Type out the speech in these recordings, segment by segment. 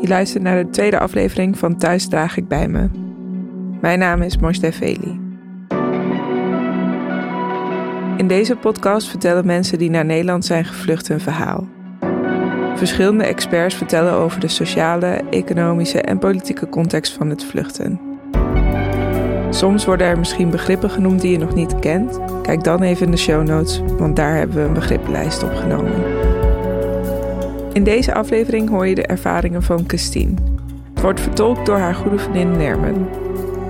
Je luistert naar de tweede aflevering van Thuis draag ik bij me. Mijn naam is Moshe Veli. In deze podcast vertellen mensen die naar Nederland zijn gevlucht hun verhaal. Verschillende experts vertellen over de sociale, economische en politieke context van het vluchten. Soms worden er misschien begrippen genoemd die je nog niet kent. Kijk dan even in de show notes, want daar hebben we een begrippenlijst opgenomen. In deze aflevering hoor je de ervaringen van Christine. Het wordt vertolkt door haar goede vriendin Nermen.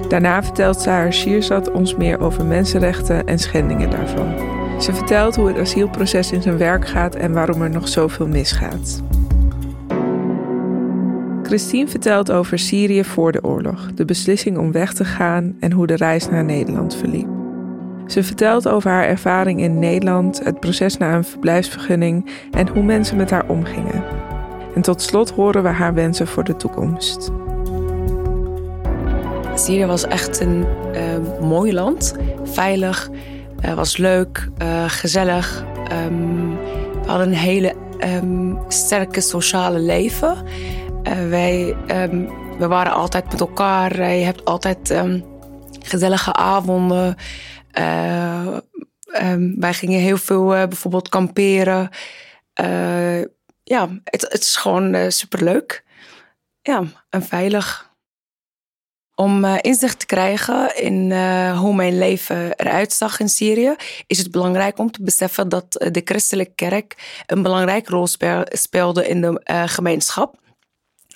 Daarna vertelt Sarah Schiersat ons meer over mensenrechten en schendingen daarvan. Ze vertelt hoe het asielproces in zijn werk gaat en waarom er nog zoveel misgaat. Christine vertelt over Syrië voor de oorlog, de beslissing om weg te gaan en hoe de reis naar Nederland verliep. Ze vertelt over haar ervaring in Nederland, het proces naar een verblijfsvergunning en hoe mensen met haar omgingen. En tot slot horen we haar wensen voor de toekomst. Syrië was echt een uh, mooi land. Veilig, uh, was leuk, uh, gezellig. Um, we hadden een hele um, sterke sociale leven. Wij um, we waren altijd met elkaar. Je hebt altijd gezellige avonden. wij gingen heel veel bijvoorbeeld kamperen. ja, het, het, is gewoon superleuk. Ja, en veilig. Om inzicht te krijgen in hoe mijn leven eruit zag in Syrië, is het belangrijk om te beseffen dat de christelijke kerk een belangrijke rol speelde in de gemeenschap.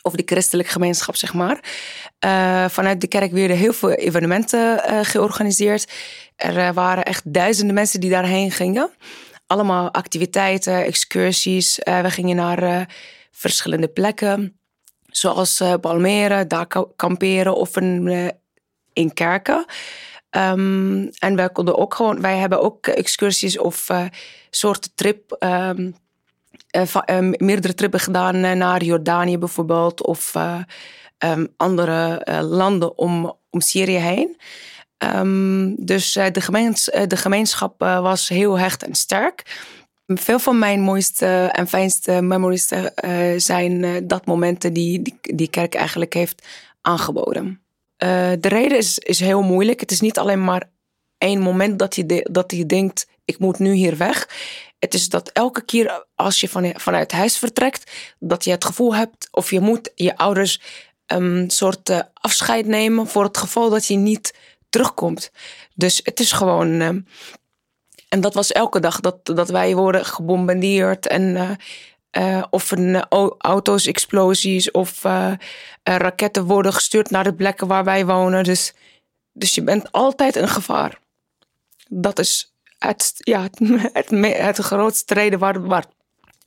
Of de christelijke gemeenschap, zeg maar. vanuit de kerk werden heel veel evenementen georganiseerd. Er waren echt duizenden mensen die daarheen gingen. Allemaal activiteiten, excursies. we gingen naar verschillende plekken. Zoals Balmere, daar kamperen of een, in kerken. Um, en wij konden ook gewoon, wij hebben ook excursies of soorten trip. Um, meerdere trippen gedaan naar Jordanië bijvoorbeeld. Of um, andere landen om, om Syrië heen. dus de, de gemeenschap was heel hecht en sterk. Veel van mijn mooiste en fijnste memories zijn dat momenten die, die kerk eigenlijk heeft aangeboden. De reden is, is heel moeilijk. Het is niet alleen maar één moment dat je, dat je denkt, ik moet nu hier weg. Het is dat elke keer als je van, vanuit huis vertrekt, dat je het gevoel hebt of je moet je ouders een soort afscheid nemen voor het geval dat je niet terugkomt. Dus het is gewoon en dat was elke dag dat, dat wij worden gebombardeerd en uh, uh, of een, auto's explosies of raketten worden gestuurd naar de plekken waar wij wonen. Dus, dus je bent altijd een gevaar. Dat is het, ja, het, het, grootste reden waar, waar,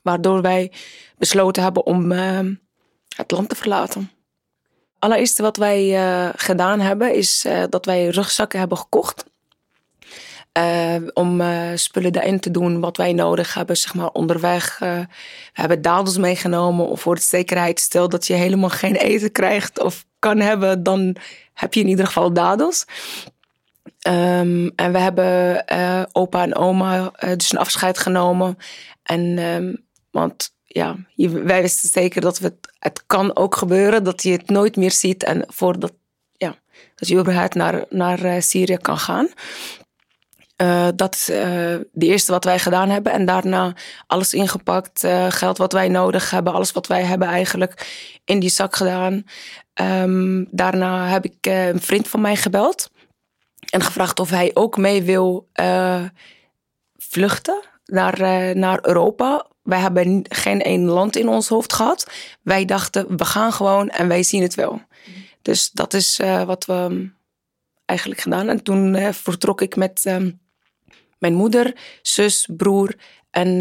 waardoor wij besloten hebben om het land te verlaten. Allereerst wat wij gedaan hebben is dat wij rugzakken hebben gekocht. Uh, om spullen daarin te doen wat wij nodig hebben, zeg maar onderweg. We hebben dadels meegenomen om voor de zekerheid. Stel dat je helemaal geen eten krijgt of kan hebben, dan heb je in ieder geval dadels. Um, en we hebben opa en oma dus een afscheid genomen. En, um, want ja, wij wisten zeker dat we het, kan ook gebeuren, dat je het nooit meer ziet. En voordat ja, dat je überhaupt naar, naar Syrië kan gaan. Dat is de eerste wat wij gedaan hebben. En daarna alles ingepakt. Geld wat wij nodig hebben. Alles wat wij hebben eigenlijk in die zak gedaan. Um, daarna heb ik een vriend van mij gebeld. En gevraagd of hij ook mee wil vluchten naar, naar Europa. Wij hebben geen één land in ons hoofd gehad. Wij dachten, we gaan gewoon en wij zien het wel. Dus dat is wat we eigenlijk gedaan. En toen vertrok ik met... Um, mijn moeder, zus, broer en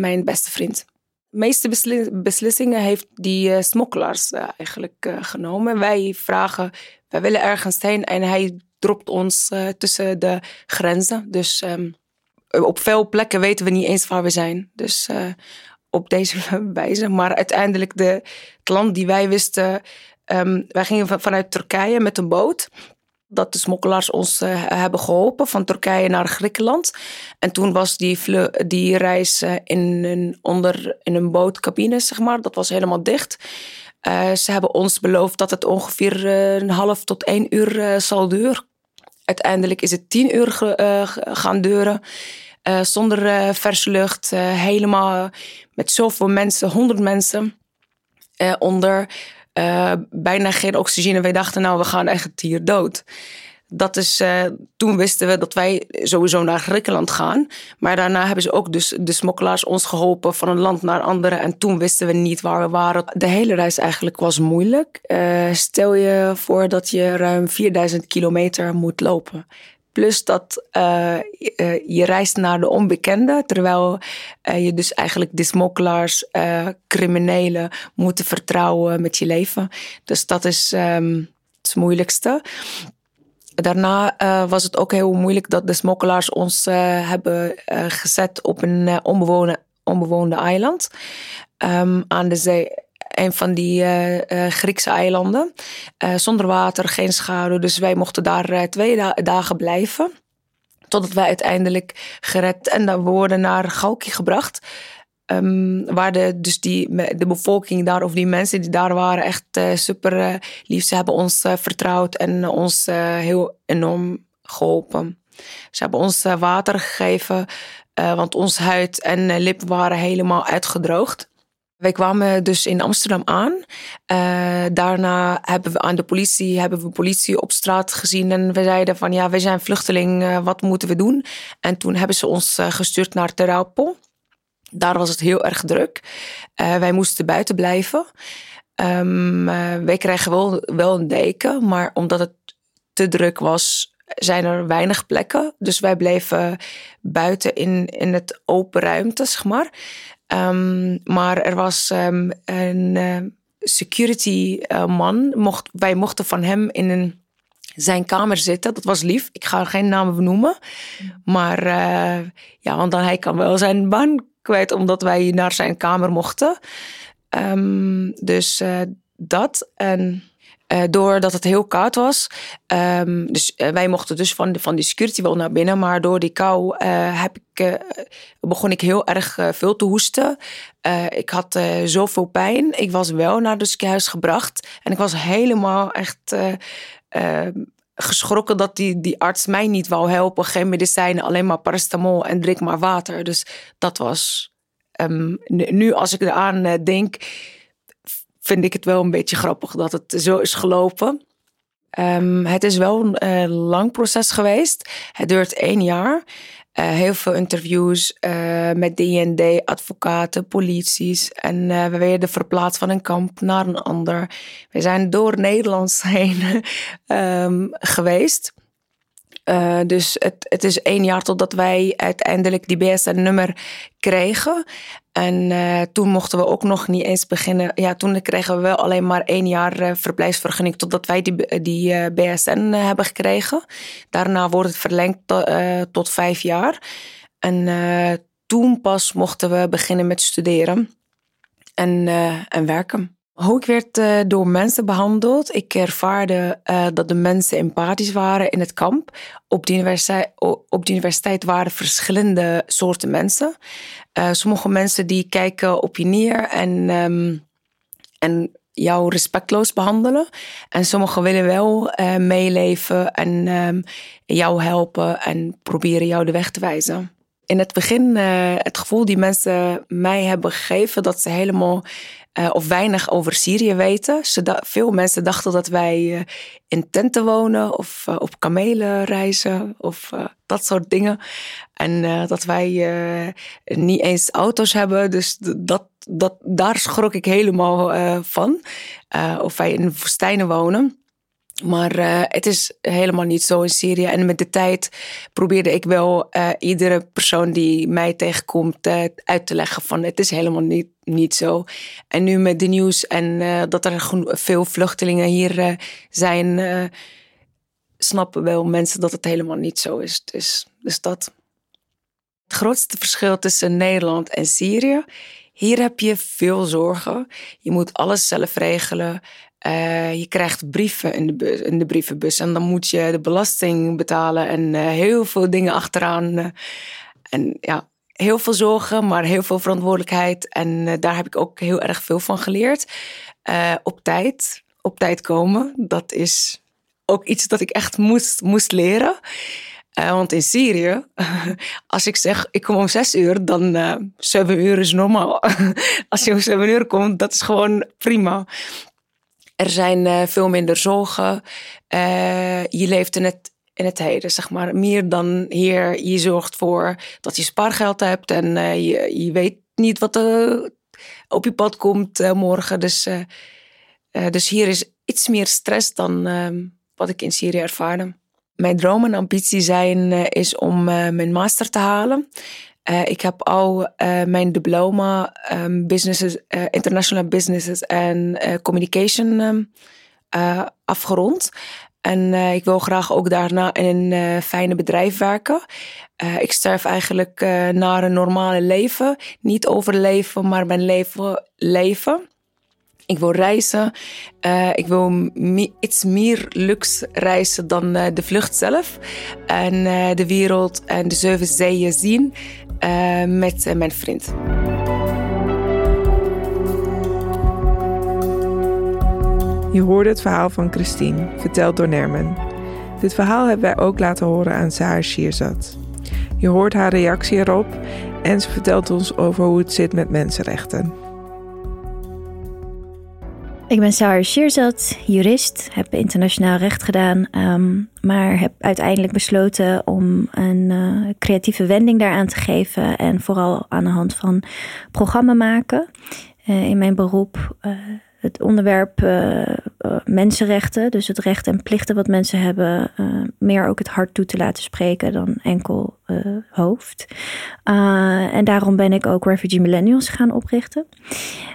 mijn beste vriend. De meeste beslissingen heeft die smokkelaars eigenlijk genomen. Wij vragen, wij willen ergens heen en hij dropt ons tussen de grenzen. Dus um, op veel plekken weten we niet eens waar we zijn. Dus op deze wijze. Maar uiteindelijk de, het land die wij wisten, um, wij gingen van, vanuit Turkije met een boot dat de smokkelaars ons hebben geholpen van Turkije naar Griekenland. En toen was die, die reis in, een, onder, in een bootcabine, zeg maar. Dat was helemaal dicht. ze hebben ons beloofd dat het ongeveer een half tot één uur zal duren. Uiteindelijk is het tien uur gaan duren. zonder verse lucht, helemaal met zoveel mensen, honderd mensen onder. bijna geen oxygene. Wij dachten, nou, we gaan echt hier dood. Dat is, uh, toen wisten we dat wij sowieso naar Griekenland gaan. Maar daarna hebben ze ook dus de smokkelaars ons geholpen van een land naar andere. En toen wisten we niet waar we waren. De hele reis eigenlijk was moeilijk. Uh, stel je voor dat je ruim 4000 kilometer moet lopen. Plus dat uh, je reist naar de onbekende, terwijl je dus eigenlijk de smokkelaars, criminelen moeten vertrouwen met je leven. Dus dat is um, het moeilijkste. Daarna uh, was het ook heel moeilijk dat de smokkelaars ons uh, hebben uh, gezet op een onbewoonde, onbewoonde eiland um, aan de zee. Een van die Griekse eilanden. zonder water, geen schaduw. Dus wij mochten daar twee da dagen blijven. Totdat wij uiteindelijk gered en dan worden naar Galki gebracht. Um, waar de, dus die, de bevolking daar, of die mensen die daar waren, echt uh, super uh, lief. Ze hebben ons uh, vertrouwd en ons heel enorm geholpen. Ze hebben ons water gegeven, want ons huid en lippen waren helemaal uitgedroogd. Wij kwamen dus in Amsterdam aan. daarna hebben we aan de politie, hebben we politie op straat gezien en we zeiden van ja, wij zijn vluchteling, wat moeten we doen? En toen hebben ze ons gestuurd naar Terapel. Daar was het heel erg druk. Uh, wij moesten buiten blijven. Um, uh, wij kregen wel, wel een deken, maar omdat het te druk was, zijn er weinig plekken. Dus wij bleven buiten in, in het open ruimte, zeg maar. Um, maar er was um, een uh, security man. Mocht, wij mochten van hem in een zijn kamer zitten. Dat was lief. Ik ga geen namen benoemen. Maar uh, ja, want dan hij kan wel zijn baan kwijt omdat wij naar zijn kamer mochten. Um, dus uh, dat. En uh, doordat het heel koud was. Um, dus uh, wij mochten dus van, de, van die security wel naar binnen. Maar door die kou heb ik, begon ik heel erg veel te hoesten. ik had zoveel pijn. Ik was wel naar het ziekenhuis gebracht. En ik was helemaal echt geschrokken dat die, die arts mij niet wou helpen. Geen medicijnen, alleen maar paracetamol en drink maar water. Dus dat was. Um, nu, als ik eraan uh, denk, vind ik het wel een beetje grappig dat het zo is gelopen. Um, het is wel een uh, lang proces geweest. Het duurt één jaar. Uh, heel veel interviews uh, met DND, advocaten, polities. En uh, we werden verplaatst van een kamp naar een ander. We zijn door Nederland heen um, geweest. Uh, dus het, het is één jaar totdat wij uiteindelijk die BSN-nummer kregen. En uh, toen mochten we ook nog niet eens beginnen. Ja, toen kregen we wel alleen maar één jaar uh, verblijfsvergunning totdat wij die, die BSN hebben gekregen. Daarna wordt het verlengd to, tot vijf jaar. En toen pas mochten we beginnen met studeren en, en werken. Hoe ik werd uh, door mensen behandeld. Ik ervaarde uh, dat de mensen empathisch waren in het kamp. Op de universiteit, universiteit waren verschillende soorten mensen. Uh, sommige mensen die kijken op je neer en, um, en jou respectloos behandelen. En sommigen willen wel meeleven en um, jou helpen en proberen jou de weg te wijzen in het begin uh, het gevoel die mensen mij hebben gegeven dat ze helemaal uh, of weinig over Syrië weten. Veel mensen dachten dat wij uh, in tenten wonen of op kamelen reizen of dat soort dingen. En dat wij niet eens auto's hebben. Dus dat, dat, daar schrok ik helemaal van. of wij in woestijnen wonen. Maar uh, het is helemaal niet zo in Syrië. En met de tijd probeerde ik wel uh, iedere persoon die mij tegenkomt uh, uit te leggen van het is helemaal niet, niet zo. En nu met de nieuws en dat er veel vluchtelingen hier zijn, snappen wel mensen dat het helemaal niet zo is. Dus, dus dat. Het grootste verschil tussen Nederland en Syrië. Hier heb je veel zorgen. Je moet alles zelf regelen. Uh, je krijgt brieven in de, bus, in de brievenbus en dan moet je de belasting betalen en uh, heel veel dingen achteraan. Uh, en ja, heel veel zorgen, maar heel veel verantwoordelijkheid. En daar heb ik ook heel erg veel van geleerd. op tijd, op tijd komen, dat is ook iets dat ik echt moest, moest leren. Want in Syrië, als ik zeg ik kom om zes uur, dan uh, zeven uur is normaal. als je om zeven uur komt, dat is gewoon prima. Er zijn uh, veel minder zorgen. je leeft in het, in het heden, zeg maar. Meer dan hier. Je zorgt voor dat je spaargeld hebt en je, je weet niet wat er op je pad komt morgen. Dus, dus hier is iets meer stress dan wat ik in Syrië ervaarde. Mijn droom en ambitie zijn, is om mijn master te halen. Uh, ik heb al mijn diploma um, businesses, International Businesses en Communication um, afgerond. En ik wil graag ook daarna in een fijne bedrijf werken. ik sterf eigenlijk naar een normale leven. Niet overleven, maar mijn leven leven. Ik wil reizen. Uh, ik wil iets meer luxe reizen dan uh, de vlucht zelf. En uh, de wereld en de zeven zeeën zien met mijn vriend. Je hoorde het verhaal van Christine, verteld door Nermen. Dit verhaal hebben wij ook laten horen aan Sahar Shirzad. Je hoort haar reactie erop en ze vertelt ons over hoe het zit met mensenrechten. Ik ben Sarah Shirzad, jurist, heb internationaal recht gedaan, ehm, maar heb uiteindelijk besloten om een uh, creatieve wending daaraan te geven en vooral aan de hand van programma maken. Uh, in mijn beroep uh, het onderwerp uh, mensenrechten, dus het recht en plichten wat mensen hebben, uh, meer ook het hart toe te laten spreken dan enkel hoofd. en daarom ben ik ook Refugee Millennials gaan oprichten.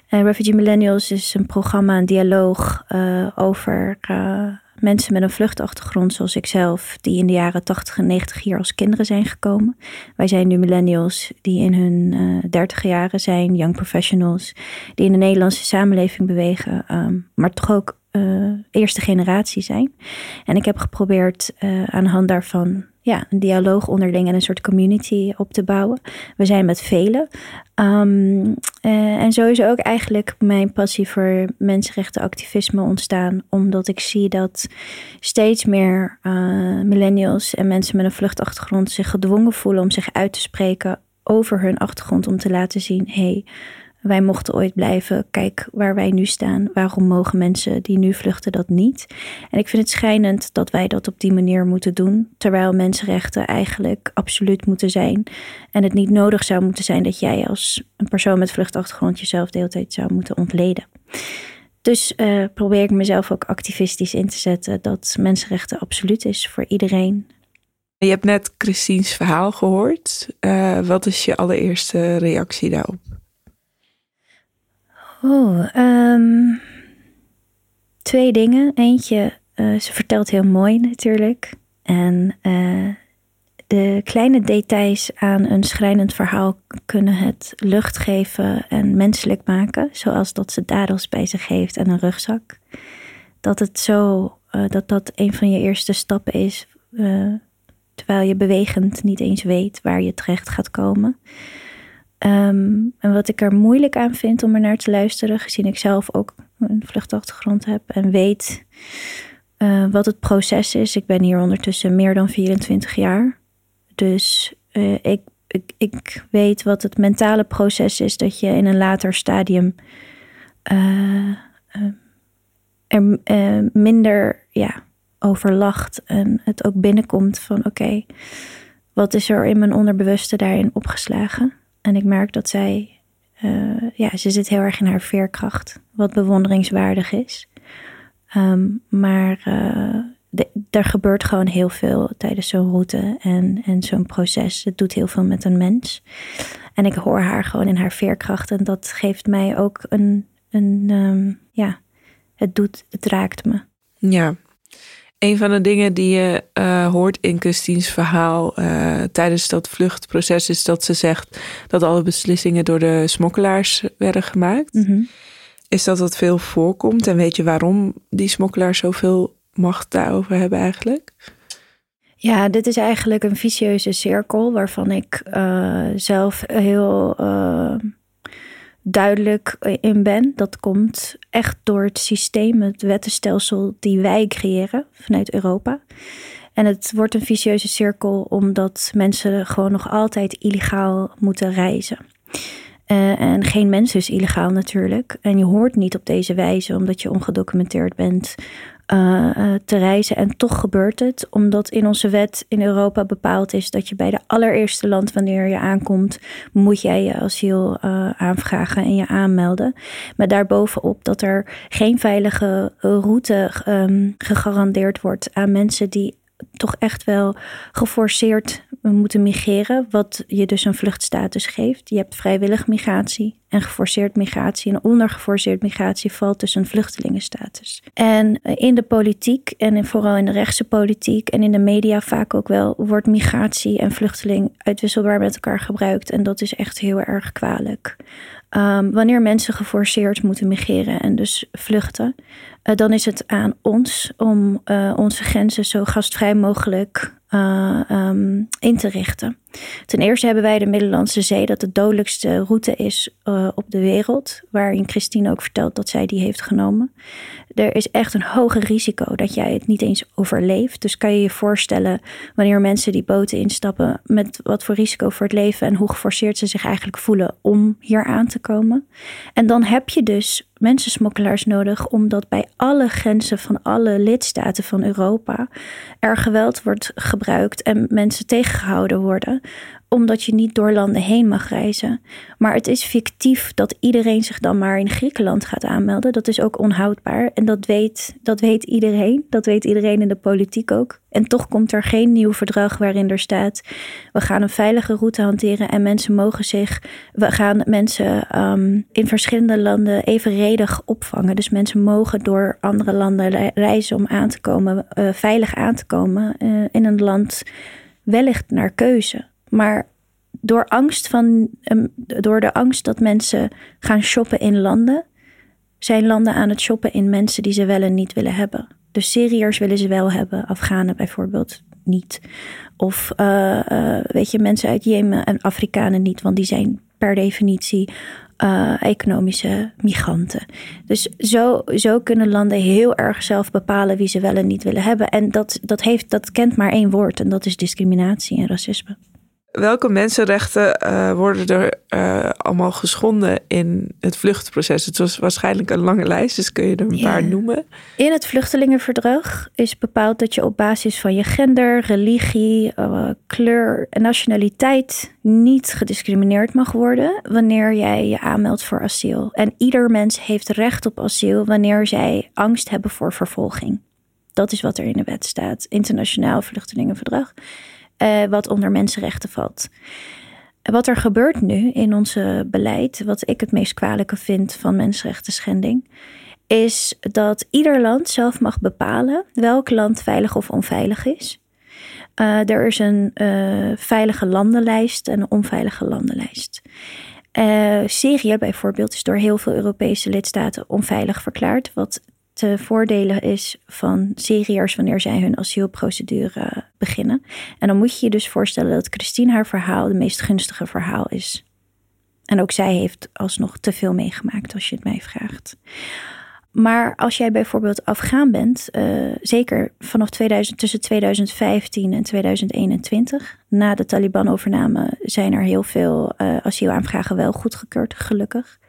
Refugee Millennials is een programma, een dialoog over mensen met een vluchtachtergrond zoals ikzelf, die in de jaren 80 en 90 hier als kinderen zijn gekomen. Wij zijn nu millennials die in hun uh, dertig jaren zijn, young professionals, die in de Nederlandse samenleving bewegen, um, maar toch ook uh, eerste generatie zijn. En ik heb geprobeerd uh, aan de hand daarvan ja, een dialoog onderling en een soort community op te bouwen. We zijn met velen. Um, uh, en zo is ook eigenlijk mijn passie voor mensenrechtenactivisme ontstaan. Omdat ik zie dat steeds meer millennials en mensen met een vluchtachtergrond zich gedwongen voelen om zich uit te spreken over hun achtergrond. Om te laten zien, hey, wij mochten ooit blijven. Kijk waar wij nu staan. Waarom mogen mensen die nu vluchten dat niet? En ik vind het schijnend dat wij dat op die manier moeten doen. Terwijl mensenrechten eigenlijk absoluut moeten zijn. En het niet nodig zou moeten zijn dat jij als een persoon met vluchtachtergrond jezelf de hele tijd zou moeten ontleden. Dus uh, probeer ik mezelf ook activistisch in te zetten dat mensenrechten absoluut is voor iedereen. Je hebt net Christine's verhaal gehoord. Uh, wat is je allereerste reactie daarop? Oh, um, twee dingen. Eentje, uh, ze vertelt heel mooi natuurlijk. En uh, de kleine details aan een schrijnend verhaal kunnen het lucht geven en menselijk maken. Zoals dat ze dadels bij zich heeft en een rugzak. Dat het zo, uh, dat dat een van je eerste stappen is. terwijl je bewegend niet eens weet waar je terecht gaat komen. Um, en wat ik er moeilijk aan vind om er naar te luisteren, gezien ik zelf ook een vluchtachtergrond heb en weet uh, wat het proces is. Ik ben hier ondertussen meer dan 24 jaar. Dus uh, ik, ik, ik weet wat het mentale proces is dat je in een later stadium uh, er minder ja, over lacht en het ook binnenkomt van oké, wat is er in mijn onderbewuste daarin opgeslagen? En ik merk dat zij, uh, ja, ze zit heel erg in haar veerkracht, wat bewonderingswaardig is. Um, maar uh, er gebeurt gewoon heel veel tijdens zo'n route en, en zo'n proces. Het doet heel veel met een mens. En ik hoor haar gewoon in haar veerkracht. En dat geeft mij ook een, een um, ja, het doet, het raakt me. Ja, een van de dingen die je uh, hoort in Christine's verhaal uh, tijdens dat vluchtproces is dat ze zegt dat alle beslissingen door de smokkelaars werden gemaakt. Mm -hmm. is dat dat veel voorkomt? En weet je waarom die smokkelaars zoveel macht daarover hebben eigenlijk? Ja, dit is eigenlijk een vicieuze cirkel waarvan ik uh, zelf heel duidelijk in ben. Dat komt echt door het systeem, het wettenstelsel die wij creëren vanuit Europa. En het wordt een vicieuze cirkel omdat mensen gewoon nog altijd illegaal moeten reizen. Uh, en geen mens is illegaal natuurlijk. En je hoort niet op deze wijze, omdat je ongedocumenteerd bent, uh, uh, te reizen. En toch gebeurt het, omdat in onze wet in Europa bepaald is dat je bij de allereerste land wanneer je aankomt, moet jij je asiel aanvragen en je aanmelden. Maar daarbovenop dat er geen veilige route um, gegarandeerd wordt aan mensen die toch echt wel geforceerd moeten migreren, wat je dus een vluchtstatus geeft. Je hebt vrijwillig migratie en geforceerd migratie. En onder geforceerd migratie valt dus een vluchtelingenstatus. En in de politiek, en vooral in de rechtse politiek en in de media vaak ook wel, wordt migratie en vluchteling uitwisselbaar met elkaar gebruikt. En dat is echt heel erg kwalijk. Um, wanneer mensen geforceerd moeten migreren en dus vluchten, uh, dan is het aan ons om uh, onze grenzen zo gastvrij mogelijk uh, um, in te richten. Ten eerste hebben wij de Middellandse Zee, dat de dodelijkste route is op de wereld. Waarin Christine ook vertelt dat zij die heeft genomen. Er is echt een hoger risico dat jij het niet eens overleeft. Dus kan je je voorstellen wanneer mensen die boten instappen, met wat voor risico voor het leven en hoe geforceerd ze zich eigenlijk voelen om hier aan te komen. En dan heb je dus mensensmokkelaars nodig, omdat bij alle grenzen van alle lidstaten van Europa er geweld wordt gebruikt en mensen tegengehouden worden omdat je niet door landen heen mag reizen. Maar het is fictief dat iedereen zich dan maar in Griekenland gaat aanmelden. Dat is ook onhoudbaar. En dat weet, dat weet iedereen. Dat weet iedereen in de politiek ook. En toch komt er geen nieuw verdrag waarin er staat: we gaan een veilige route hanteren en mensen mogen zich, we gaan mensen um, in verschillende landen evenredig opvangen. Dus mensen mogen door andere landen reizen om aan te komen, uh, veilig aan te komen uh, in een land, wellicht naar keuze. Maar door, angst van, um, door de angst dat mensen gaan shoppen in landen, zijn landen aan het shoppen in mensen die ze wel en niet willen hebben. Dus Syriërs willen ze wel hebben, Afghanen bijvoorbeeld niet. Of uh, uh, weet je, mensen uit Jemen en Afrikanen niet, want die zijn per definitie uh, economische migranten. Dus zo, zo kunnen landen heel erg zelf bepalen wie ze wel en niet willen hebben. En dat, dat, heeft, dat kent maar één woord en dat is discriminatie en racisme welke mensenrechten uh, worden er uh, allemaal geschonden in het vluchtproces? Het was waarschijnlijk een lange lijst, dus kun je er een ja. paar noemen? In het vluchtelingenverdrag is bepaald dat je op basis van je gender, religie, uh, kleur en nationaliteit niet gediscrimineerd mag worden wanneer jij je aanmeldt voor asiel. En ieder mens heeft recht op asiel wanneer zij angst hebben voor vervolging. Dat is wat er in de wet staat. Internationaal Vluchtelingenverdrag uh, wat onder mensenrechten valt. Wat er gebeurt nu in onze beleid, wat ik het meest kwalijke vind van mensenrechten schending, is dat ieder land zelf mag bepalen welk land veilig of onveilig is. Uh, er is een uh, veilige landenlijst en een onveilige landenlijst. Uh, Syrië bijvoorbeeld is door heel veel Europese lidstaten onveilig verklaard, wat te voordelen is van Syriërs wanneer zij hun asielprocedure beginnen. En dan moet je je dus voorstellen dat Christine haar verhaal de meest gunstige verhaal is. En ook zij heeft alsnog te veel meegemaakt als je het mij vraagt. Maar als jij bijvoorbeeld Afghaan bent, uh, zeker vanaf 2000, tussen 2015 en 2021, na de Taliban-overname, zijn er heel veel uh, asielaanvragen wel goedgekeurd, gelukkig.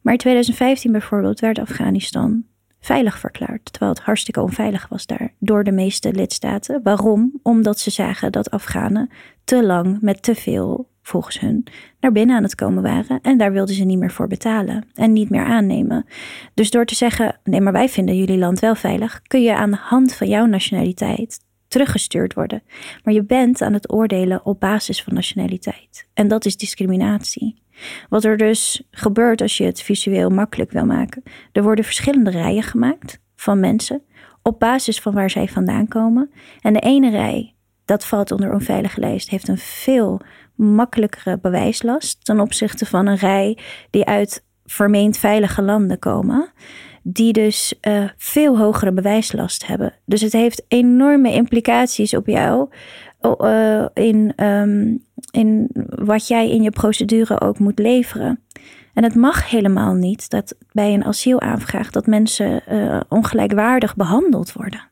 Maar in 2015 bijvoorbeeld werd Afghanistan veilig verklaard, terwijl het hartstikke onveilig was daar door de meeste lidstaten. Waarom? Omdat ze zagen dat Afghanen te lang met te veel, volgens hun, naar binnen aan het komen waren en daar wilden ze niet meer voor betalen en niet meer aannemen. Dus door te zeggen: nee, maar wij vinden jullie land wel veilig, kun je aan de hand van jouw nationaliteit teruggestuurd worden. Maar je bent aan het oordelen op basis van nationaliteit. En dat is discriminatie. Wat er dus gebeurt als je het visueel makkelijk wil maken. Er worden verschillende rijen gemaakt van mensen op basis van waar zij vandaan komen. En de ene rij, dat valt onder onveilige lijst, heeft een veel makkelijkere bewijslast ten opzichte van een rij die uit vermeend veilige landen komen, die dus uh, veel hogere bewijslast hebben. Dus het heeft enorme implicaties op jou uh, in, um, in wat jij in je procedure ook moet leveren. En het mag helemaal niet dat bij een asielaanvraag dat mensen uh, ongelijkwaardig behandeld worden.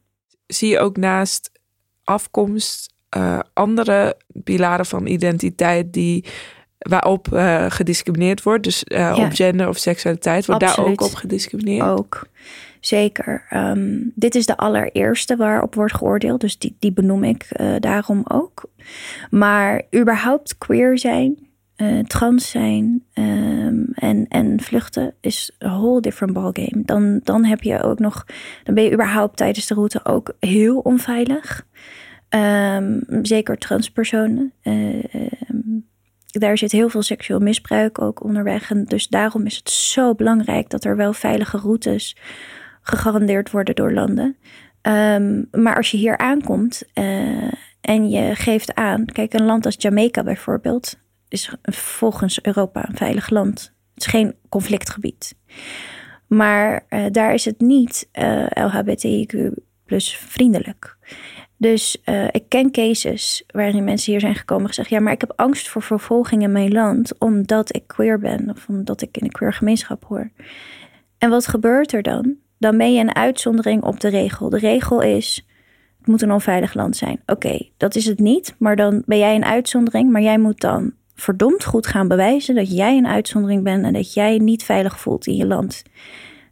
Zie je ook naast afkomst uh, andere pilaren van identiteit die waarop uh, gediscrimineerd wordt. Dus uh, ja. op gender of seksualiteit wordt Absoluut. daar ook op gediscrimineerd. Ook, zeker. Um, dit is de allereerste waarop wordt geoordeeld. Dus die, die benoem ik uh, daarom ook. Maar überhaupt queer zijn, trans zijn um, en, en vluchten is een whole different ballgame. Dan, dan heb je ook nog, dan ben je überhaupt tijdens de route ook heel onveilig. Um, zeker transpersonen. Um, daar zit heel veel seksueel misbruik ook onderweg. En dus daarom is het zo belangrijk dat er wel veilige routes gegarandeerd worden door landen. Um, maar als je hier aankomt uh, en je geeft aan, kijk, een land als Jamaica bijvoorbeeld, is volgens Europa een veilig land. Het is geen conflictgebied. Maar uh, daar is het niet uh, eh, LHBTIQ plus vriendelijk. Dus ik ken cases waarin mensen hier zijn gekomen en gezegd: ja, maar ik heb angst voor vervolging in mijn land omdat ik queer ben of omdat ik in een queer gemeenschap hoor. En wat gebeurt er dan? Dan ben je een uitzondering op de regel. De regel is: het moet een onveilig land zijn. Oké, dat is het niet, maar dan ben jij een uitzondering, maar jij moet dan verdomd goed gaan bewijzen dat jij een uitzondering bent en dat jij niet veilig voelt in je land.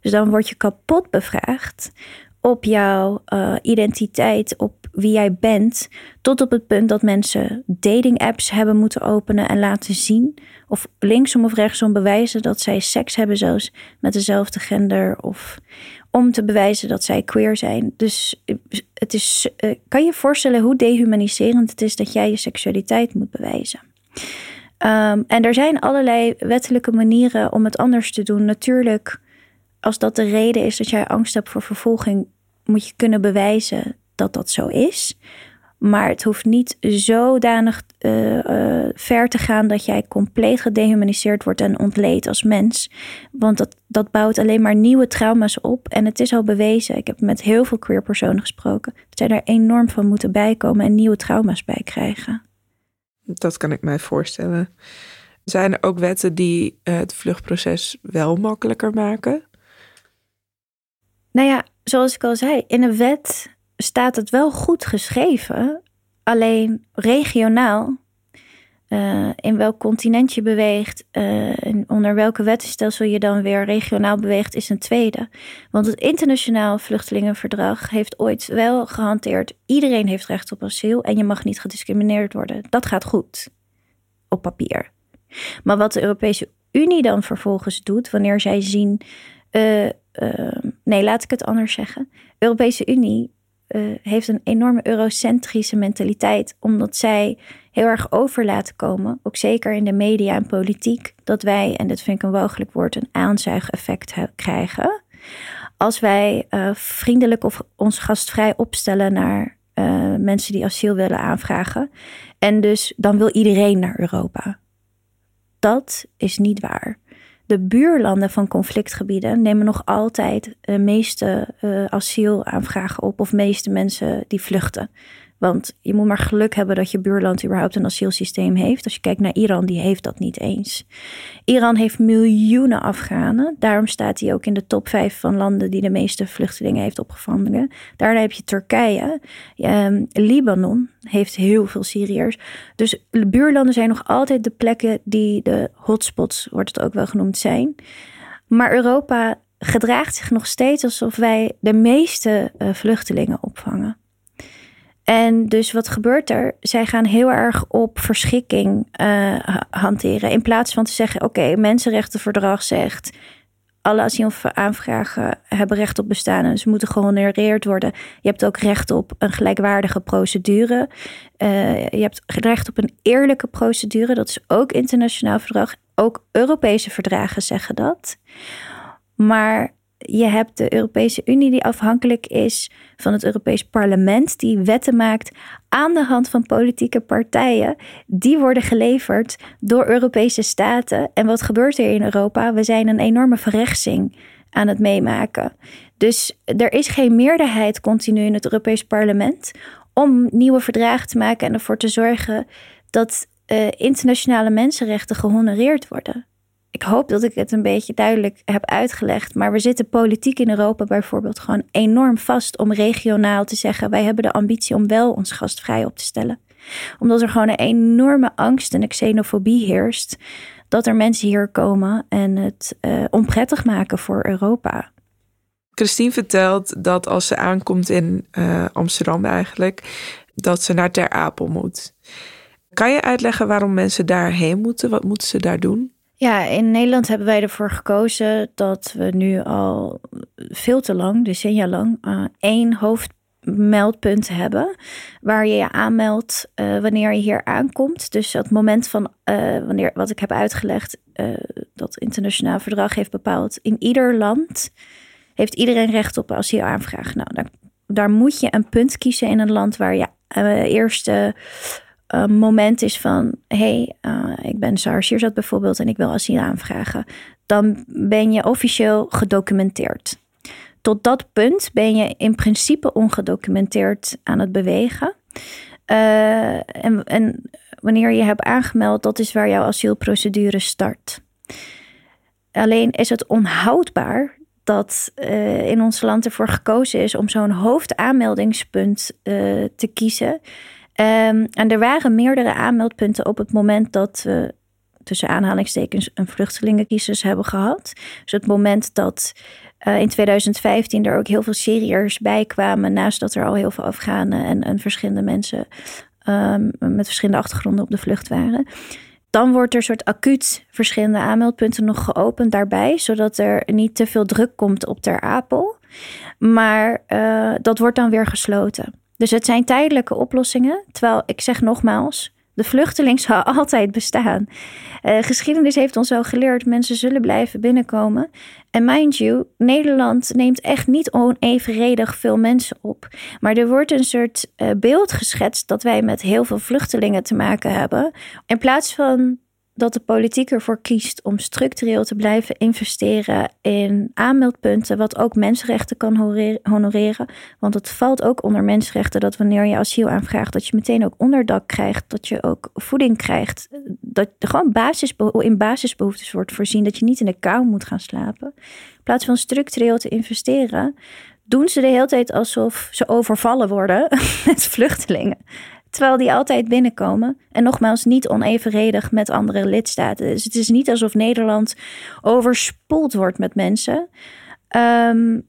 Dus dan word je kapot bevraagd op jouw uh, identiteit, op wie jij bent, tot op het punt dat mensen dating apps hebben moeten openen en laten zien, of linksom of rechtsom bewijzen dat zij seks hebben, zelfs met dezelfde gender, of om te bewijzen dat zij queer zijn. Dus het is, uh, kan je voorstellen hoe dehumaniserend het is dat jij je seksualiteit moet bewijzen? Um, en er zijn allerlei wettelijke manieren om het anders te doen. Natuurlijk, als dat de reden is dat jij angst hebt voor vervolging, moet je kunnen bewijzen dat dat zo is. Maar het hoeft niet zodanig uh, uh, ver te gaan dat jij compleet gedehumaniseerd wordt en ontleed als mens. Want dat, dat bouwt alleen maar nieuwe trauma's op. En het is al bewezen. Ik heb met heel veel queer personen gesproken. Dat zij daar enorm van moeten bijkomen en nieuwe trauma's bij krijgen. Dat kan ik mij voorstellen. Zijn er ook wetten die uh, het vluchtproces wel makkelijker maken? Nou ja, zoals ik al zei, in een wet staat het wel goed geschreven. Alleen regionaal, uh, in welk continent je beweegt, uh, onder welke wettenstelsel je dan weer regionaal beweegt, is een tweede. Want het internationaal vluchtelingenverdrag heeft ooit wel gehanteerd: iedereen heeft recht op asiel en je mag niet gediscrimineerd worden. Dat gaat goed op papier. Maar wat de Europese Unie dan vervolgens doet, wanneer zij zien. Uh, nee, laat ik het anders zeggen. De Europese Unie uh, heeft een enorme eurocentrische mentaliteit, omdat zij heel erg over laten komen, ook zeker in de media en politiek, dat wij, en dat vind ik een wogelijk woord, een aanzuigeffect krijgen. Als wij uh, vriendelijk of ons gastvrij opstellen naar uh, mensen die asiel willen aanvragen. En dus dan wil iedereen naar Europa. Dat is niet waar de buurlanden van conflictgebieden nemen nog altijd de meeste uh, asielaanvragen op of meeste mensen die vluchten. Want je moet maar geluk hebben dat je buurland überhaupt een asielsysteem heeft. Als je kijkt naar Iran, die heeft dat niet eens. Iran heeft miljoenen Afghanen. Daarom staat hij ook in de top 5 van landen die de meeste vluchtelingen heeft opgevangen. Daarna heb je Turkije. Um, Libanon heeft heel veel Syriërs. Dus de buurlanden zijn nog altijd de plekken die de hotspots, wordt het ook wel genoemd, zijn. Maar Europa gedraagt zich nog steeds alsof wij de meeste uh, vluchtelingen opvangen. En dus wat gebeurt er? Zij gaan heel erg op verschikking uh, hanteren. In plaats van te zeggen: oké, mensenrechtenverdrag zegt. Alle asielaanvragen hebben recht op bestaan en ze moeten gehonoreerd worden. Je hebt ook recht op een gelijkwaardige procedure. Uh, je hebt recht op een eerlijke procedure. Dat is ook internationaal verdrag. Ook Europese verdragen zeggen dat. Maar je hebt de Europese Unie die afhankelijk is van het Europees Parlement, die wetten maakt aan de hand van politieke partijen. Die worden geleverd door Europese staten. En wat gebeurt er in Europa? We zijn een enorme verrechtsing aan het meemaken. Dus er is geen meerderheid continu in het Europees Parlement om nieuwe verdragen te maken en ervoor te zorgen dat uh, internationale mensenrechten gehonoreerd worden. Ik hoop dat ik het een beetje duidelijk heb uitgelegd. Maar we zitten politiek in Europa bijvoorbeeld gewoon enorm vast om regionaal te zeggen: wij hebben de ambitie om wel ons gastvrij op te stellen. Omdat er gewoon een enorme angst en xenofobie heerst dat er mensen hier komen en het uh, onprettig maken voor Europa. Christine vertelt dat als ze aankomt in uh, Amsterdam eigenlijk, dat ze naar Ter Apel moet. Kan je uitleggen waarom mensen daarheen moeten? Wat moeten ze daar doen? Ja, in Nederland hebben wij ervoor gekozen dat we nu al veel te lang, decennia lang, uh, één hoofdmeldpunt hebben. Waar je je aanmeldt uh, wanneer je hier aankomt. Dus het moment van uh, wanneer, wat ik heb uitgelegd, dat internationaal verdrag heeft bepaald. In ieder land heeft iedereen recht op asielaanvraag. Nou, daar, daar moet je een punt kiezen in een land waar je eerste moment is van: hey, uh, ik ben Sarah Sierzat bijvoorbeeld en ik wil asiel aanvragen, dan ben je officieel gedocumenteerd. Tot dat punt ben je in principe ongedocumenteerd aan het bewegen. Uh, en, en wanneer je hebt aangemeld, dat is waar jouw asielprocedure start. Alleen is het onhoudbaar dat uh, in ons land ervoor gekozen is om zo'n hoofdaanmeldingspunt uh, te kiezen. Um, en er waren meerdere aanmeldpunten op het moment dat we tussen aanhalingstekens een vluchtelingencrisis hebben gehad. Dus het moment dat uh, in 2015 er ook heel veel Syriërs bij kwamen, naast dat er al heel veel Afghanen en, en verschillende mensen um, met verschillende achtergronden op de vlucht waren. Dan wordt er soort acuut verschillende aanmeldpunten nog geopend daarbij, zodat er niet te veel druk komt op Ter Apel. Maar uh, dat wordt dan weer gesloten. Dus het zijn tijdelijke oplossingen. Terwijl ik zeg nogmaals, de vluchteling zal altijd bestaan. Uh, geschiedenis heeft ons al geleerd, mensen zullen blijven binnenkomen. En mind you, Nederland neemt echt niet onevenredig veel mensen op. Maar er wordt een soort uh, beeld geschetst dat wij met heel veel vluchtelingen te maken hebben. In plaats van dat de politiek ervoor kiest om structureel te blijven investeren in aanmeldpunten, wat ook mensenrechten kan honoreren. Want het valt ook onder mensenrechten dat wanneer je asiel aanvraagt, dat je meteen ook onderdak krijgt, dat je ook voeding krijgt, dat er gewoon in basisbehoeftes wordt voorzien, dat je niet in de kou moet gaan slapen. In plaats van structureel te investeren, doen ze de hele tijd alsof ze overvallen worden met vluchtelingen. Terwijl die altijd binnenkomen. En nogmaals, niet onevenredig met andere lidstaten. Dus het is niet alsof Nederland overspoeld wordt met mensen. Um,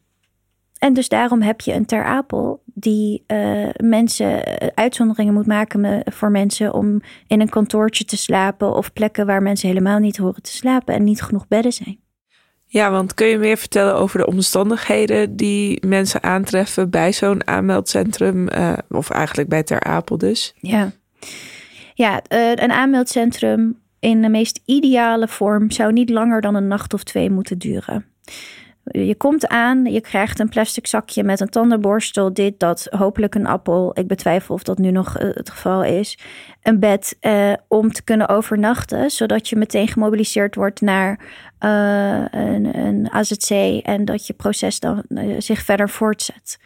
en dus daarom heb je een Ter Apel die uh, mensen eh, uitzonderingen moet maken voor mensen om in een kantoortje te slapen of plekken waar mensen helemaal niet horen te slapen en niet genoeg bedden zijn. Ja, want kun je meer vertellen over de omstandigheden die mensen aantreffen bij zo'n aanmeldcentrum, uh, of eigenlijk bij Ter Apel dus? Ja, ja uh, een aanmeldcentrum in de meest ideale vorm zou niet langer dan een nacht of twee moeten duren. Je komt aan, je krijgt een plastic zakje met een tandenborstel, dit, dat, hopelijk een appel. Ik betwijfel of dat nu nog eh, het geval is. Een bed eh, om te kunnen overnachten, zodat je meteen gemobiliseerd wordt naar uh, een, een, AZC en dat je proces dan uh, zich verder voortzet.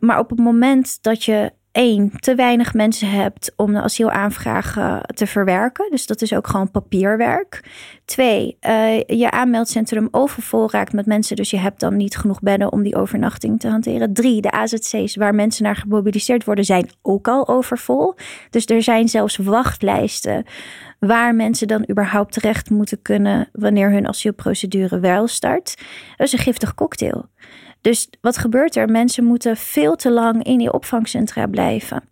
maar op het moment dat je één, te weinig mensen hebt om de asielaanvragen te verwerken. Dus dat is ook gewoon papierwerk. Twee, uh, je aanmeldcentrum overvol raakt met mensen. Dus je hebt dan niet genoeg bedden om die overnachting te hanteren. Drie, de AZC's waar mensen naar gemobiliseerd worden zijn ook al overvol. Dus er zijn zelfs wachtlijsten waar mensen dan überhaupt terecht moeten kunnen wanneer hun asielprocedure wel start. Dat is een giftig cocktail. Dus wat gebeurt er? Mensen moeten veel te lang in die opvangcentra blijven.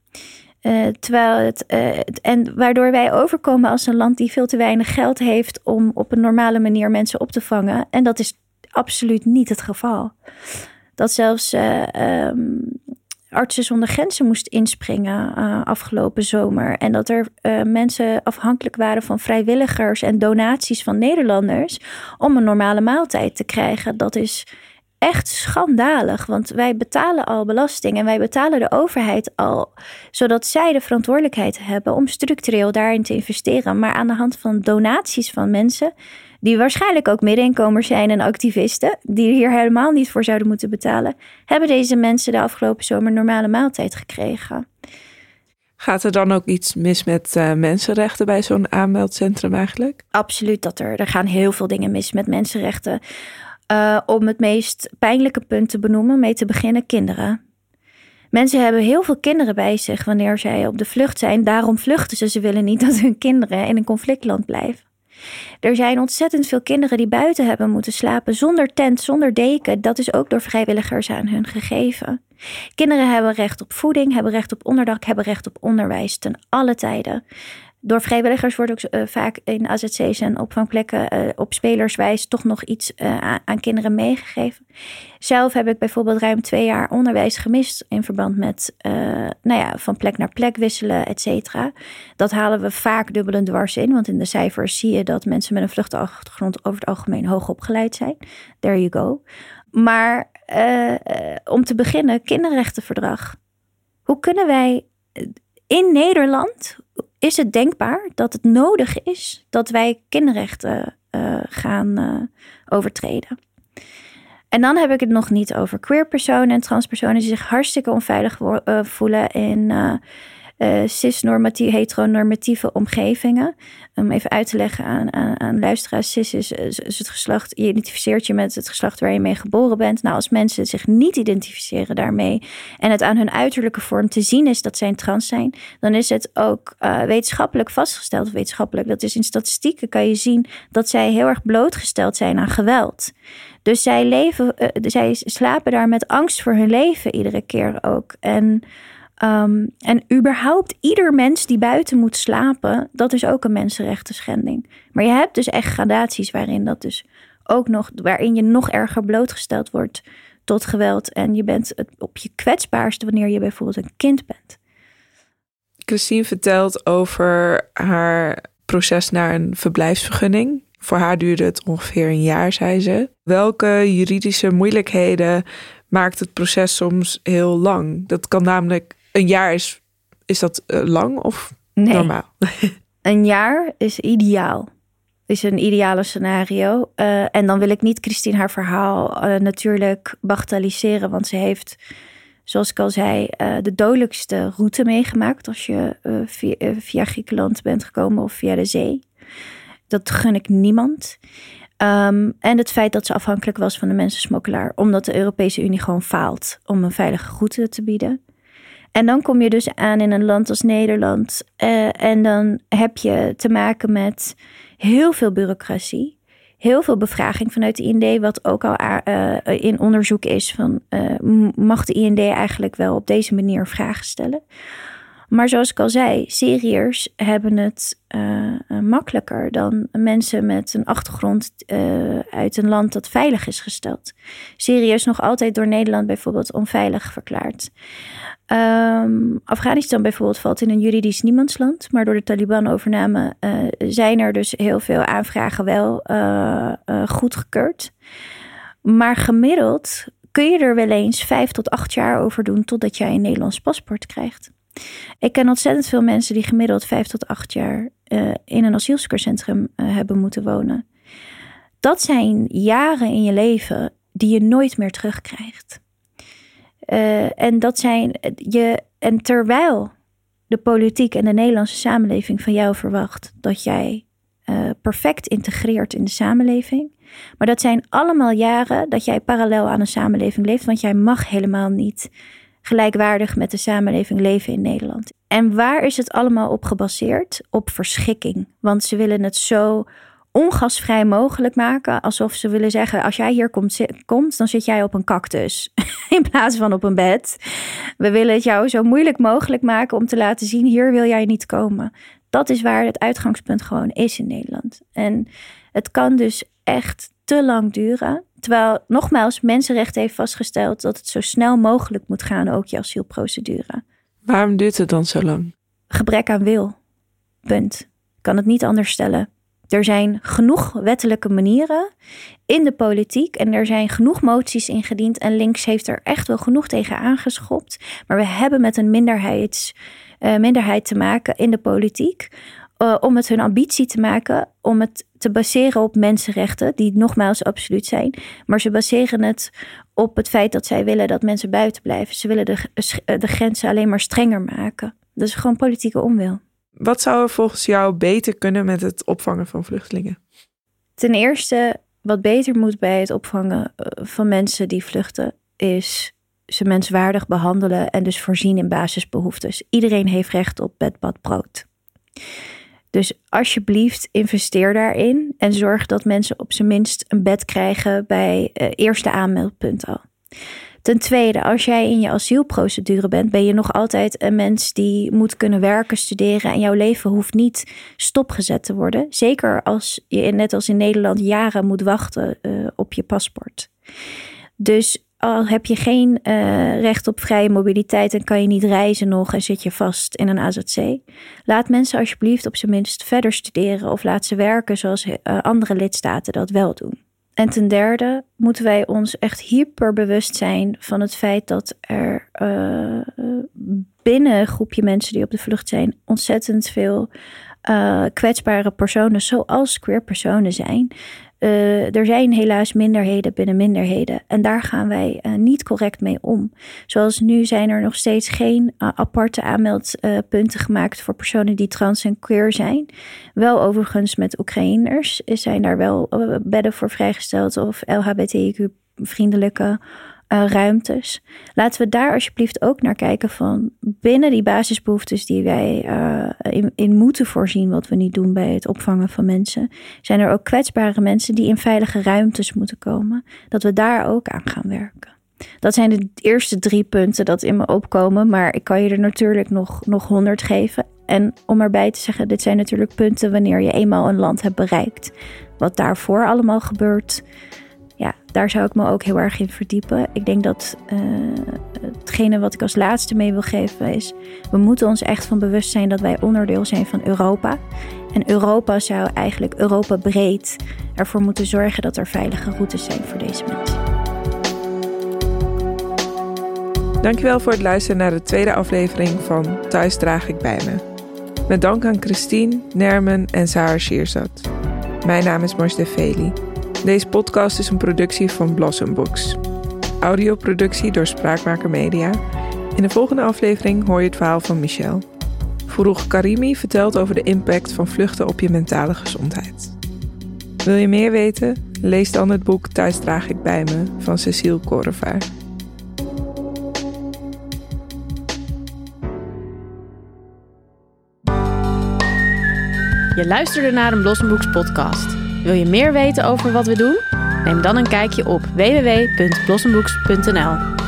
Uh, terwijl het, uh, en waardoor wij overkomen als een land die veel te weinig geld heeft om op een normale manier mensen op te vangen. En dat is absoluut niet het geval. Dat zelfs uh, um, Artsen zonder Grenzen moest inspringen afgelopen zomer. En dat er mensen afhankelijk waren van vrijwilligers en donaties van Nederlanders om een normale maaltijd te krijgen. Dat is echt schandalig, want wij betalen al belasting en wij betalen de overheid al, zodat zij de verantwoordelijkheid hebben om structureel daarin te investeren. Maar aan de hand van donaties van mensen, die waarschijnlijk ook middeninkomers zijn en activisten, die hier helemaal niet voor zouden moeten betalen, hebben deze mensen de afgelopen zomer normale maaltijd gekregen. Gaat er dan ook iets mis met uh, mensenrechten bij zo'n aanmeldcentrum eigenlijk? Absoluut dat er. Er gaan heel veel dingen mis met mensenrechten. Uh, om het meest pijnlijke punt te benoemen, mee te beginnen, kinderen. Mensen hebben heel veel kinderen bij zich wanneer zij op de vlucht zijn. Daarom vluchten ze. Ze willen niet dat hun kinderen in een conflictland blijven. Er zijn ontzettend veel kinderen die buiten hebben moeten slapen zonder tent, zonder deken. Dat is ook door vrijwilligers aan hun gegeven. Kinderen hebben recht op voeding, hebben recht op onderdak, hebben recht op onderwijs ten alle tijden. Door vrijwilligers wordt ook uh, vaak in AZC's en opvangplekken uh, op spelerswijs toch nog iets uh, aan, kinderen meegegeven. Zelf heb ik bijvoorbeeld ruim twee jaar onderwijs gemist in verband met nou ja, van plek naar plek wisselen, et cetera. Dat halen we vaak dubbel en dwars in, want in de cijfers zie je dat mensen met een vluchtachtergrond over het algemeen hoog opgeleid zijn. There you go. Maar om te beginnen, kinderrechtenverdrag. Hoe kunnen wij in Nederland is het denkbaar dat het nodig is dat wij kinderrechten uh, gaan uh, overtreden. En dan heb ik het nog niet over queer personen en transpersonen die zich hartstikke onveilig uh, voelen in uh, cis-normatieve, heteronormatieve omgevingen. Om even uit te leggen aan, aan, luisteraars. Cis is, is, het geslacht, je identificeert je met het geslacht waar je mee geboren bent. Nou, als mensen zich niet identificeren daarmee en het aan hun uiterlijke vorm te zien is dat zij trans zijn, dan is het ook uh, wetenschappelijk vastgesteld, wetenschappelijk, dat is in statistieken kan je zien dat zij heel erg blootgesteld zijn aan geweld. Dus zij leven, uh, zij slapen daar met angst voor hun leven iedere keer ook. En Um, en überhaupt ieder mens die buiten moet slapen, dat is ook een mensenrechten schending. Maar je hebt dus echt gradaties waarin dat dus ook nog, waarin je nog erger blootgesteld wordt tot geweld. En je bent het op je kwetsbaarste wanneer je bijvoorbeeld een kind bent. Christine vertelt over haar proces naar een verblijfsvergunning. Voor haar duurde het ongeveer een jaar, zei ze. Welke juridische moeilijkheden maakt het proces soms heel lang? Dat kan namelijk een jaar is, is dat uh, lang of nee. normaal? een jaar is ideaal. Is een ideale scenario. Uh, en dan wil ik niet Christine haar verhaal uh, natuurlijk bagatelliseren, want ze heeft, zoals ik al zei, de dodelijkste route meegemaakt als je via, via, Griekenland bent gekomen of via de zee. Dat gun ik niemand. Um, en het feit dat ze afhankelijk was van de mensensmokkelaar, omdat de Europese Unie gewoon faalt om een veilige route te bieden. En dan kom je dus aan in een land als Nederland. Uh, en dan heb je te maken met heel veel bureaucratie. Heel veel bevraging vanuit de IND, wat ook al uh, in onderzoek is van uh, mag de IND eigenlijk wel op deze manier vragen stellen. Maar zoals ik al zei, Syriërs hebben het makkelijker dan mensen met een achtergrond uit een land dat veilig is gesteld. Syrië is nog altijd door Nederland bijvoorbeeld onveilig verklaard. Um, Afghanistan bijvoorbeeld valt in een juridisch niemandsland, maar door de Taliban-overname uh, zijn er dus heel veel aanvragen wel goedgekeurd. Maar gemiddeld kun je er wel eens vijf tot acht jaar over doen totdat jij een Nederlands paspoort krijgt. Ik ken ontzettend veel mensen die gemiddeld vijf tot acht jaar in een asielzoekerscentrum hebben moeten wonen. Dat zijn jaren in je leven die je nooit meer terugkrijgt. Uh, en dat zijn je. En terwijl de politiek en de Nederlandse samenleving van jou verwacht dat jij perfect integreert in de samenleving. Maar dat zijn allemaal jaren dat jij parallel aan een samenleving leeft, want jij mag helemaal niet gelijkwaardig met de samenleving leven in Nederland. En waar is het allemaal op gebaseerd? Op verschikking. Want ze willen het zo ongasvrij mogelijk maken. Alsof ze willen zeggen: als jij hier komt, komt, dan zit jij op een cactus in plaats van op een bed. We willen het jou zo moeilijk mogelijk maken om te laten zien: hier wil jij niet komen. Dat is waar het uitgangspunt gewoon is in Nederland. En het kan dus echt te lang duren. Terwijl, nogmaals, Mensenrechten heeft vastgesteld dat het zo snel mogelijk moet gaan, ook je asielprocedure. Waarom duurt het dan zo lang? Gebrek aan wil. Punt. Ik kan het niet anders stellen. Er zijn genoeg wettelijke manieren in de politiek en er zijn genoeg moties ingediend. En links heeft er echt wel genoeg tegen aangeschopt. Maar we hebben met een minderheids, uh, minderheid te maken in de politiek. Uh, om het hun ambitie te maken om het te baseren op mensenrechten, die nogmaals absoluut zijn. Maar ze baseren het op het feit dat zij willen dat mensen buiten blijven. Ze willen de, de grenzen alleen maar strenger maken. Dat is gewoon politieke onwil. Wat zou er volgens jou beter kunnen met het opvangen van vluchtelingen? Ten eerste, wat beter moet bij het opvangen eh, van mensen die vluchten, is ze menswaardig behandelen en dus voorzien in basisbehoeftes. Iedereen heeft recht op bed, bad, brood. Dus alsjeblieft, investeer daarin en zorg dat mensen op zijn minst een bed krijgen bij uh, eerste aanmeldpunt al. Ten tweede, als jij in je asielprocedure bent, ben je nog altijd een mens die moet kunnen werken, studeren en jouw leven hoeft niet stopgezet te worden. Zeker als je net als in Nederland jaren moet wachten uh, op je paspoort. Dus al heb je geen uh, recht op vrije mobiliteit en kan je niet reizen nog en zit je vast in een AZC. Laat mensen alsjeblieft op zijn minst verder studeren of laat ze werken zoals uh, andere lidstaten dat wel doen. En ten derde moeten wij ons echt hyper bewust zijn van het feit dat er uh, binnen een groepje mensen die op de vlucht zijn ontzettend veel kwetsbare personen, zoals queer personen zijn. Uh, er zijn helaas minderheden binnen minderheden. En daar gaan wij uh, niet correct mee om. Zoals nu zijn er nog steeds geen uh, aparte aanmeldpunten gemaakt voor personen die trans en queer zijn. Wel overigens met Oekraïners zijn daar wel bedden voor vrijgesteld of LHBTIQ-vriendelijke uh, ruimtes. Laten we daar alsjeblieft ook naar kijken van binnen die basisbehoeftes die wij uh, in, in, moeten voorzien, wat we niet doen bij het opvangen van mensen, zijn er ook kwetsbare mensen die in veilige ruimtes moeten komen. Dat we daar ook aan gaan werken. Dat zijn de eerste drie punten dat in me opkomen, maar ik kan je er natuurlijk nog, nog honderd geven. En om erbij te zeggen, dit zijn natuurlijk punten wanneer je eenmaal een land hebt bereikt. Wat daarvoor allemaal gebeurt, ja, daar zou ik me ook heel erg in verdiepen. Ik denk dat uh, hetgene wat ik als laatste mee wil geven is... we moeten ons echt van bewust zijn dat wij onderdeel zijn van Europa. En Europa zou eigenlijk Europa breed ervoor moeten zorgen... dat er veilige routes zijn voor deze mensen. Dankjewel voor het luisteren naar de tweede aflevering van Thuis draag ik bij me. Met dank aan Christine, Nermen en Sarah Schierzat. Mijn naam is Mars de Veli. Deze podcast is een productie van Blossom Books. Audioproductie door Spraakmaker Media. In de volgende aflevering hoor je het verhaal van Michel. Fourouk Karimi vertelt over de impact van vluchten op je mentale gezondheid. Wil je meer weten? Lees dan het boek Thuis draag ik bij me van Cecile Korevaar. Je luisterde naar een Blossom Books podcast. Wil je meer weten over wat we doen? Neem dan een kijkje op www.blossombooks.nl.